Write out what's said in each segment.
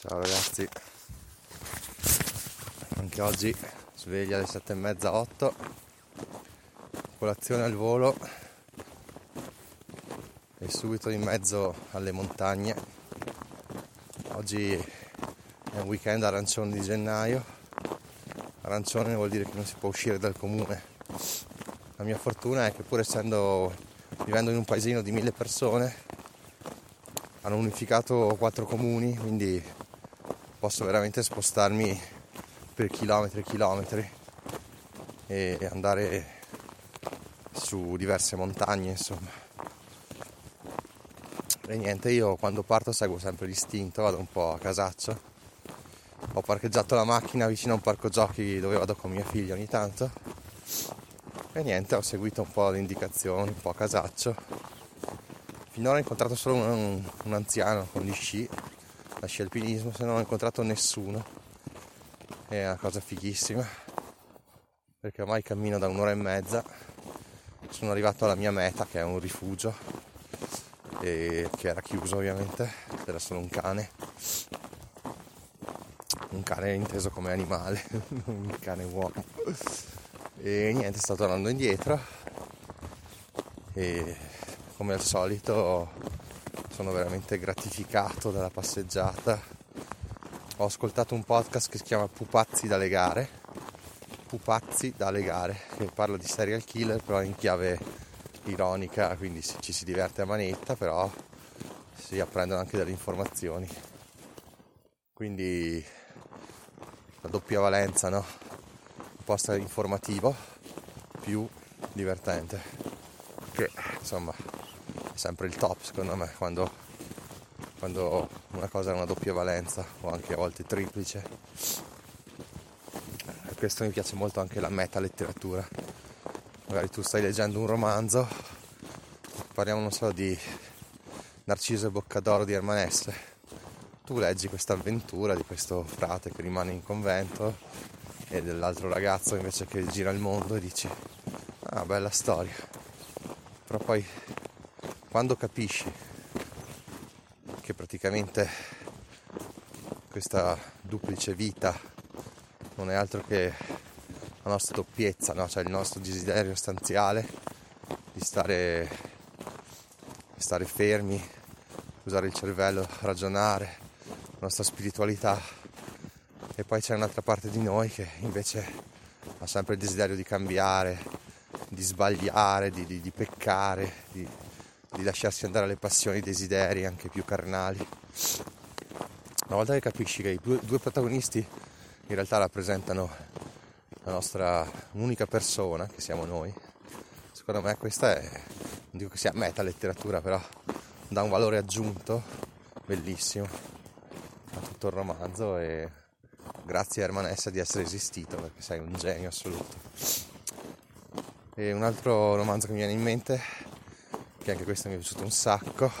Ciao ragazzi, anche oggi sveglia alle sette e mezza, otto, colazione al volo e subito in mezzo alle montagne. Oggi è un weekend arancione di gennaio, arancione vuol dire che non si può uscire dal comune. La mia fortuna è che pur essendo, vivendo in un paesino di mille persone, hanno unificato quattro comuni, quindi posso veramente spostarmi per chilometri e chilometri e andare su diverse montagne insomma. E niente io quando parto seguo sempre l'istinto vado un po' a casaccio. Ho parcheggiato la macchina vicino a un parco giochi dove vado con mia figlia ogni tanto. E niente ho seguito un po' le indicazioni un po' a casaccio. Finora ho incontrato solo un, un anziano con gli sci a sci alpinismo, se non ho incontrato nessuno. È una cosa fighissima, perché ormai cammino da un'ora e mezza, sono arrivato alla mia meta che è un rifugio, che era chiuso ovviamente, era solo un cane. Un cane inteso come animale, un cane uomo. E niente, sto tornando indietro e come al solito sono veramente gratificato dalla passeggiata. Ho ascoltato un podcast che si chiama Pupazzi dalle gare, Pupazzi dalle gare, che parla di serial killer però in chiave ironica, quindi ci si diverte a manetta, però si apprendono anche delle informazioni. Quindi la doppia valenza, no? Un post informativo più divertente. Che insomma sempre il top secondo me quando, quando una cosa ha una doppia valenza o anche a volte triplice. Per questo mi piace molto anche la meta letteratura. Magari tu stai leggendo un romanzo, parliamo non so di Narciso e Boccadoro di Ermanesse. Tu leggi questa avventura di questo frate che rimane in convento e dell'altro ragazzo invece che gira il mondo e dici ah bella storia però poi quando capisci che praticamente questa duplice vita non è altro che la nostra doppiezza, no? cioè il nostro desiderio stanziale di stare, stare fermi, usare il cervello, ragionare, la nostra spiritualità e poi c'è un'altra parte di noi che invece ha sempre il desiderio di cambiare, di sbagliare, di, di, di peccare, di, di lasciarsi andare alle passioni, ai desideri anche più carnali. Una volta che capisci che i due, protagonisti in realtà rappresentano la nostra unica persona, che siamo noi, secondo me questa è, non dico che sia meta letteratura, però dà un valore aggiunto bellissimo a tutto il romanzo e grazie a Hermanessa di essere esistito perché sei un genio assoluto. E un altro romanzo che mi viene in mente che anche questo mi è piaciuto un sacco,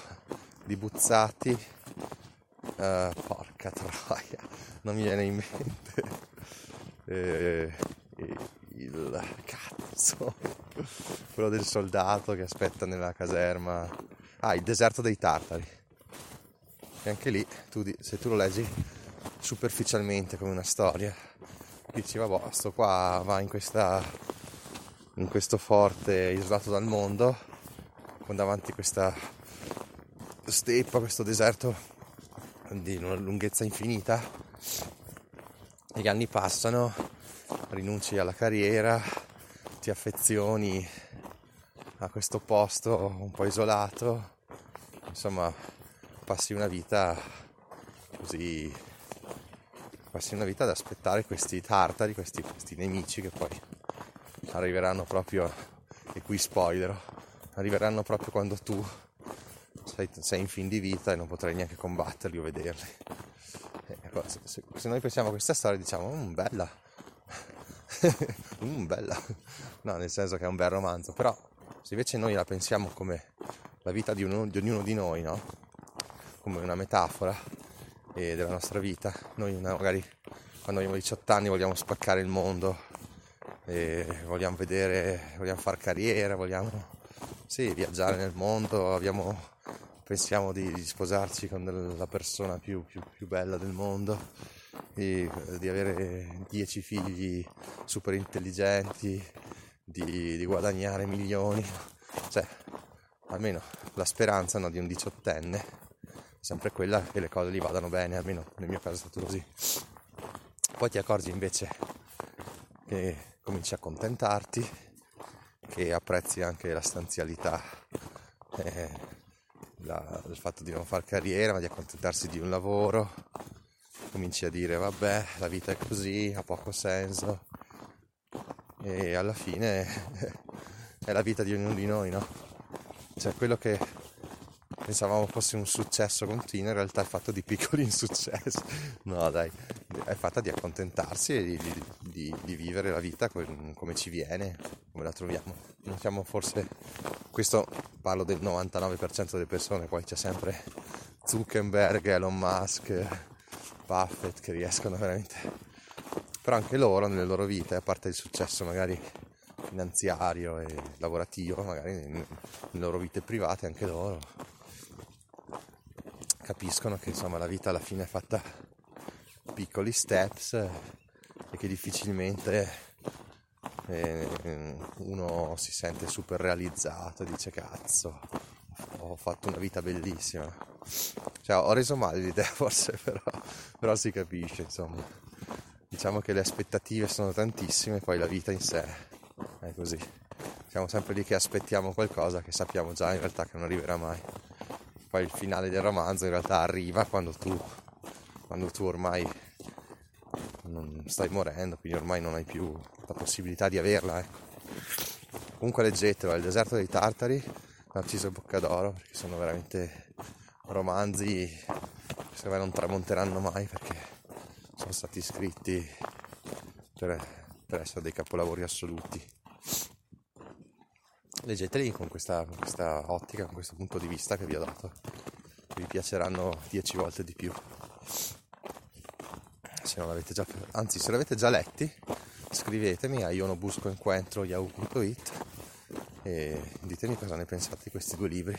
di Buzzati, uh, porca troia, non mi viene in mente, eh, il cazzo, quello del soldato che aspetta nella caserma, ah, il deserto dei tartari, e anche lì, tu, se tu lo leggi superficialmente come una storia, dici vabbè, sto qua va in questa in questo forte isolato dal mondo con davanti questa steppa, questo deserto di una lunghezza infinita. Gli anni passano, rinunci alla carriera, ti affezioni a questo posto un po' isolato, insomma passi una vita così, passi una vita ad aspettare questi tartari, questi, questi nemici che poi arriveranno proprio, e qui spoilerò, arriveranno proprio quando tu sei, sei, in fin di vita e non potrai neanche combatterli o vederli. Ecco, se, se, se, noi pensiamo a questa storia diciamo, mmm, bella, mmm, bella, no, nel senso che è un bel romanzo, però se invece noi la pensiamo come la vita di, uno, di ognuno di noi, no? Come una metafora eh, della nostra vita, noi magari quando abbiamo 18 anni vogliamo spaccare il mondo, vogliamo vedere, vogliamo fare carriera, vogliamo sì, viaggiare nel mondo, abbiamo pensiamo di, di sposarci con la persona più, più, più bella del mondo, di, di, avere dieci figli super intelligenti, di, di guadagnare milioni, cioè almeno la speranza no, di un diciottenne è sempre quella che le cose gli vadano bene, almeno nel mio caso è stato così. Poi ti accorgi invece che cominci a accontentarti, che apprezzi anche la stanzialità, eh, la, il fatto di non fare carriera, ma di accontentarsi di un lavoro, cominci a dire vabbè, la vita è così, ha poco senso e alla fine è la vita di ognuno di noi, no? Cioè quello che pensavamo fosse un successo continuo, in realtà è fatto di piccoli insuccessi. No, dai, è fatta di accontentarsi e di, di, di vivere la vita come ci viene, come la troviamo. Non siamo forse, questo parlo del 99% delle persone, poi c'è sempre Zuckerberg, Elon Musk, Buffett che riescono veramente. Però anche loro nelle loro vite, a parte il successo magari finanziario e lavorativo, magari nelle loro vite private, anche loro capiscono che insomma la vita alla fine è fatta piccoli steps e che difficilmente eh, uno si sente super realizzato e dice cazzo ho fatto una vita bellissima. Cioè ho reso male l'idea forse però, però si capisce insomma. Diciamo che le aspettative sono tantissime poi la vita in sé è così. Siamo sempre lì che aspettiamo qualcosa che sappiamo già in realtà che non arriverà mai poi il finale del romanzo in realtà arriva quando tu quando tu ormai non stai morendo, quindi ormai non hai più la possibilità di averla. Ecco. Comunque leggetelo, Il deserto dei Tartari, Narciso Boccadoro, perché sono veramente romanzi che secondo me non tramonteranno mai perché sono stati scritti per, per essere dei capolavori assoluti. Leggeteli con questa, con questa ottica, con questo punto di vista che vi ho dato. Vi piaceranno dieci volte di più. Se non l'avete già anzi se l'avete già letti scrivetemi a ionobuscoencuentro.yahoo.it e ditemi cosa ne pensate di questi due libri.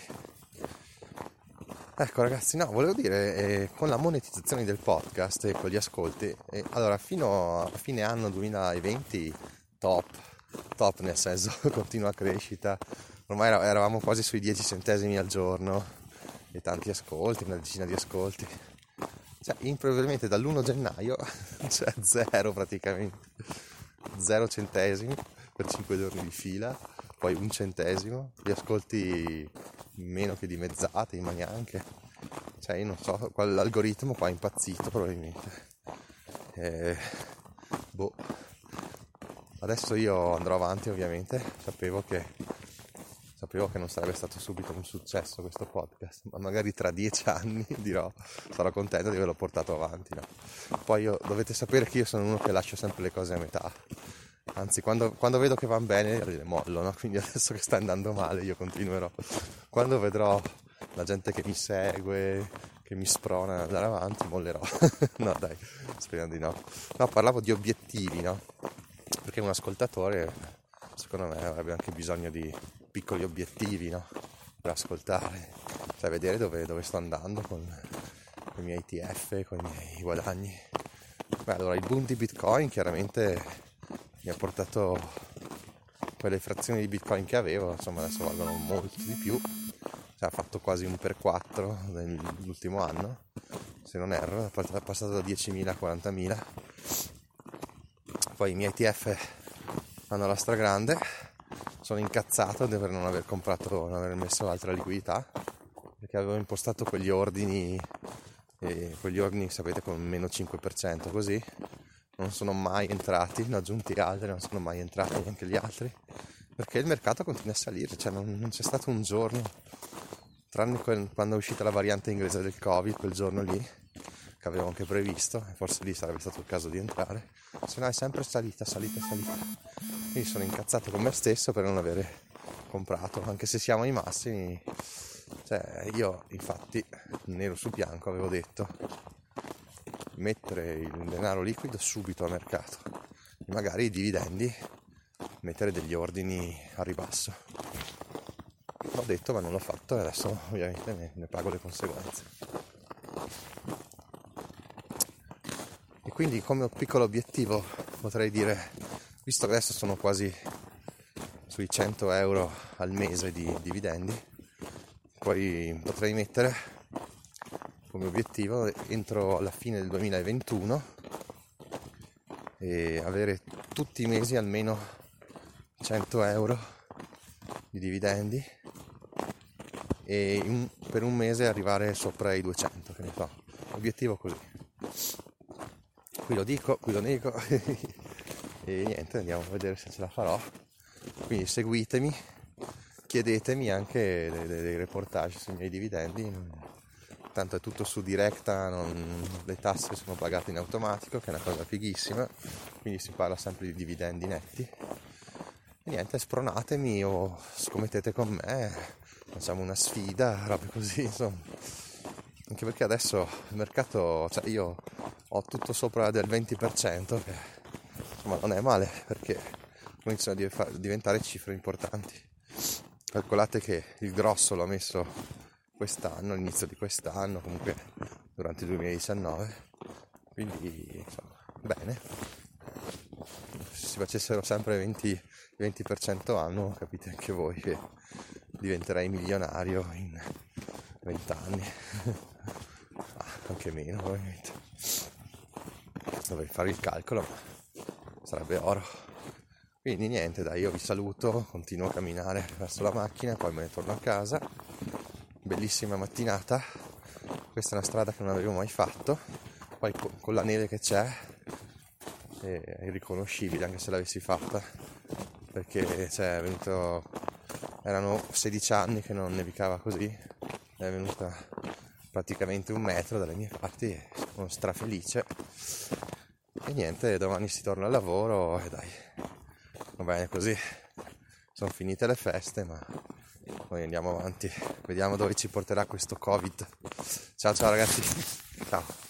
Ecco ragazzi no volevo dire eh, con la monetizzazione del podcast e con gli ascolti eh, allora fino a fine anno 2020 top top nel senso continua crescita ormai eravamo quasi sui 10 centesimi al giorno e tanti ascolti una decina di ascolti cioè, impropriamente dall'1 gennaio cioè zero praticamente, zero centesimi per 5 giorni di fila, poi un centesimo, gli ascolti meno che dimezzati, ma neanche. Cioè, io non so, l'algoritmo qua è impazzito probabilmente. Eh, boh. Adesso io andrò avanti ovviamente, sapevo che sapevo che non sarebbe stato subito un successo questo podcast, ma magari tra dieci anni dirò sarò contento di averlo portato avanti. No? Poi io, dovete sapere che io sono uno che lascia sempre le cose a metà. Anzi, quando, quando vedo che vanno bene, le mollo, no? Quindi adesso che sta andando male, io continuerò. Quando vedrò la gente che mi segue, che mi sprona ad andare avanti, mollerò. no, dai, speriamo di no. No, parlavo di obiettivi, no? Perché un ascoltatore, secondo me, avrebbe anche bisogno di piccoli obiettivi no? per ascoltare, cioè vedere dove, dove sto andando con, con, i miei ETF, con i miei guadagni. Beh, allora il boom di Bitcoin chiaramente mi ha portato quelle frazioni di Bitcoin che avevo, insomma adesso valgono molto di più, cioè ha fatto quasi un per 4 nell'ultimo anno, se non erro, è passato da 10.000 a 40.000. Poi i miei ETF hanno la stragrande. Sono incazzato per non aver comprato, non aver messo altra liquidità perché avevo impostato quegli ordini e quegli ordini sapete con meno 5% così. Non sono mai entrati, ne ho aggiunti altri, non sono mai entrati neanche gli altri perché il mercato continua a salire, cioè non, non c'è stato un giorno tranne quando è uscita la variante inglese del covid quel giorno lì che avevo anche previsto e forse lì sarebbe stato il caso di entrare se no è sempre salita, salita, salita. Quindi sono incazzato con me stesso per non avere comprato anche se siamo ai massimi cioè io infatti nero su bianco avevo detto mettere il denaro liquido subito a mercato. Magari i dividendi mettere degli ordini a ribasso. L'ho detto ma non l'ho fatto e adesso ovviamente ne, ne pago le conseguenze. Quindi come piccolo obiettivo potrei dire, visto che adesso sono quasi sui 100 euro al mese di dividendi, poi potrei mettere come obiettivo entro alla fine del 2021 e avere tutti i mesi almeno 100 euro di dividendi e un, per un mese arrivare sopra i 200, che ne so, obiettivo così. Qui lo dico, qui lo nego e niente, andiamo a vedere se ce la farò. Quindi seguitemi, chiedetemi anche dei, dei reportage sui miei dividendi, tanto è tutto su diretta, non, le tasse sono pagate in automatico, che è una cosa fighissima, quindi si parla sempre di dividendi netti. E niente, spronatemi o scommettete con me, facciamo una sfida, robe così, insomma. Anche perché adesso il mercato, cioè io ho tutto sopra del 20%, che insomma non è male perché cominciano a diventare cifre importanti. Calcolate che il grosso l'ho messo quest'anno, all'inizio di quest'anno, comunque durante il 2019, quindi insomma, bene. Se si facessero sempre 20, 20% anno, capite anche voi che diventerai milionario in 20 anni, anche meno ovviamente. Dovrei fare il calcolo, ma sarebbe oro. Quindi niente, dai, io vi saluto, continuo a camminare verso la macchina, poi me ne torno a casa. Bellissima mattinata, questa è una strada che non avevo mai fatto, poi con la neve che c'è è irriconoscibile anche se l'avessi fatta, perché cioè, venuto erano 16 anni che non nevicava così, è venuta praticamente un metro dalle mie parti e sono strafelice. E niente, domani si torna al lavoro e dai, va bene così. Sono finite le feste, ma noi andiamo avanti, vediamo dove ci porterà questo Covid. Ciao ciao ragazzi, ciao.